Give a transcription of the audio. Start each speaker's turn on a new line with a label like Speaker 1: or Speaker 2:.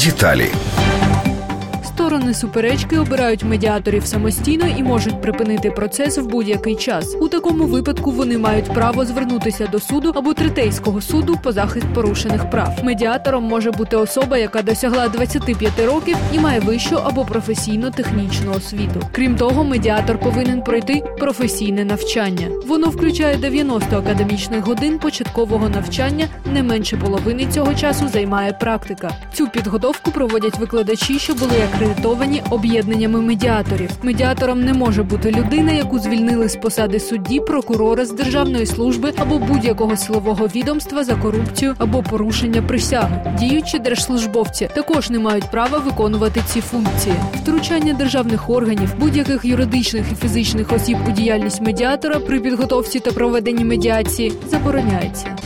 Speaker 1: Детали.
Speaker 2: Сторони суперечки обирають медіаторів самостійно і можуть припинити процес в будь-який час. У такому випадку вони мають право звернутися до суду або третейського суду по захист порушених прав. Медіатором може бути особа, яка досягла 25 років і має вищу або професійно-технічну освіту. Крім того, медіатор повинен пройти професійне навчання. Воно включає 90 академічних годин початкового навчання. Не менше половини цього часу займає практика. Цю підготовку проводять викладачі, що були акредитовані об'єднаннями медіаторів. Медіатором не може бути людина, яку звільнили з посади судді, прокурора з державної служби або будь-якого силового відомства за корупцію або порушення присяги. Діючі держслужбовці також не мають права виконувати ці функції. Втручання державних органів, будь-яких юридичних і фізичних осіб у діяльність медіатора при підготовці та проведенні медіації забороняється.